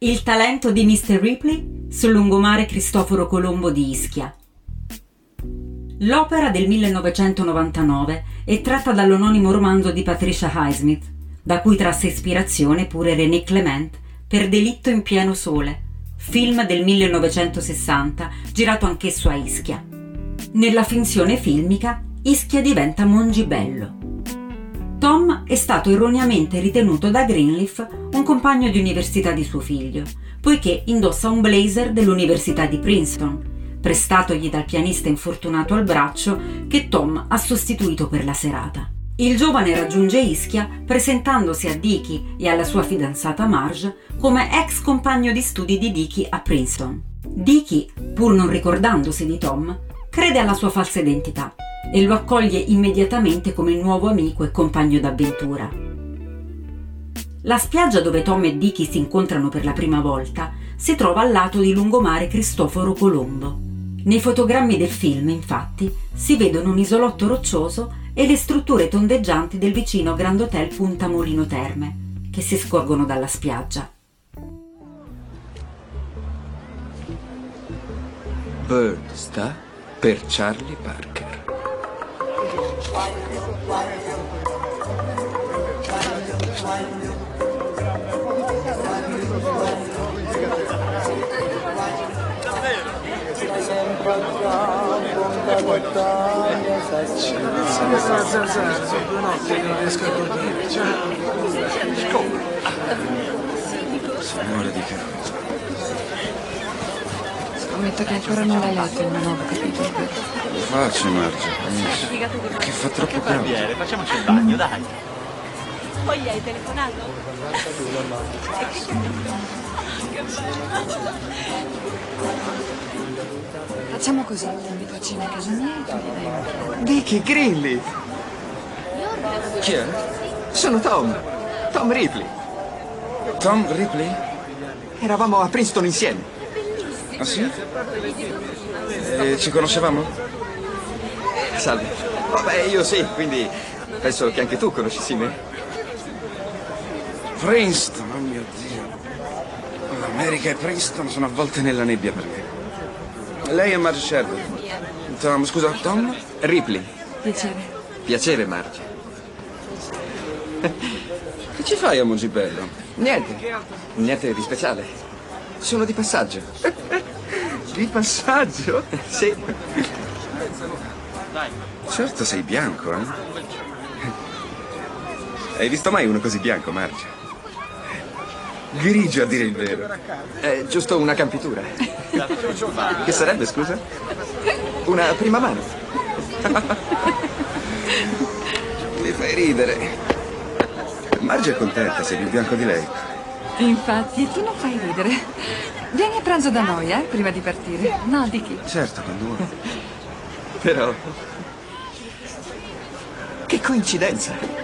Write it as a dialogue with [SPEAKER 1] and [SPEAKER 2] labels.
[SPEAKER 1] Il talento di Mr. Ripley sul lungomare Cristoforo Colombo di Ischia. L'opera del 1999 è tratta dall'anonimo romanzo di Patricia Highsmith, da cui trasse ispirazione pure René Clement per Delitto in pieno sole, film del 1960 girato anch'esso a Ischia. Nella finzione filmica Ischia diventa Mongibello. Tom è stato erroneamente ritenuto da Greenleaf un compagno di università di suo figlio, poiché indossa un blazer dell'Università di Princeton, prestatogli dal pianista infortunato al braccio che Tom ha sostituito per la serata. Il giovane raggiunge Ischia presentandosi a Dicky e alla sua fidanzata Marge come ex compagno di studi di Dicky a Princeton. Dicky, pur non ricordandosi di Tom, crede alla sua falsa identità e lo accoglie immediatamente come nuovo amico e compagno d'avventura. La spiaggia dove Tom e Dicky si incontrano per la prima volta si trova al lato di lungomare Cristoforo Colombo. Nei fotogrammi del film, infatti, si vedono un isolotto roccioso e le strutture tondeggianti del vicino Grand Hotel Punta Molino Terme, che si scorgono dalla spiaggia.
[SPEAKER 2] Bird sta per Charlie Parker.
[SPEAKER 3] due notti che non riesco a dormire. Cioè, scopo.
[SPEAKER 2] Signore di che
[SPEAKER 4] Scommetto che ancora non l'hai letto il nuovo capitolo.
[SPEAKER 2] Lo faccio, Marge. Che fa troppo caldo.
[SPEAKER 5] Facciamoci il bagno, dai.
[SPEAKER 6] Poi gli hai telefonato?
[SPEAKER 4] Facciamo così, ti invito a cena a casa mia e tu gli dai un
[SPEAKER 2] Dicky Greenleaf. Chi è?
[SPEAKER 7] Sono Tom. Tom Ripley.
[SPEAKER 2] Tom Ripley?
[SPEAKER 7] Eravamo a Princeton insieme.
[SPEAKER 2] Ah sì? E ci conoscevamo?
[SPEAKER 7] Salve. Vabbè, io sì, quindi penso che anche tu conoscissi me.
[SPEAKER 2] Princeton, oh mio Dio. L'America e Princeton sono avvolte nella nebbia per me. Lei è Marge Sherwood. Tom, scusa, Tom?
[SPEAKER 7] Ripley.
[SPEAKER 4] piacere.
[SPEAKER 7] Piacere, Marge.
[SPEAKER 2] Che ci fai a Mongibello?
[SPEAKER 7] Niente. Niente di speciale. Sono di passaggio.
[SPEAKER 2] Di passaggio?
[SPEAKER 7] Sì.
[SPEAKER 2] Certo sei bianco, eh? Hai visto mai uno così bianco, Marge? Grigio a dire il vero.
[SPEAKER 7] È giusto una campitura. Che sarebbe, scusa? Una prima mano.
[SPEAKER 2] Mi fai ridere. Marge è contenta, sei più bianco di lei.
[SPEAKER 4] Infatti, e tu non fai ridere. Vieni a pranzo da noi, eh, prima di partire. No, Dicky.
[SPEAKER 2] Certo, quando vuoi.
[SPEAKER 7] Però... Che coincidenza.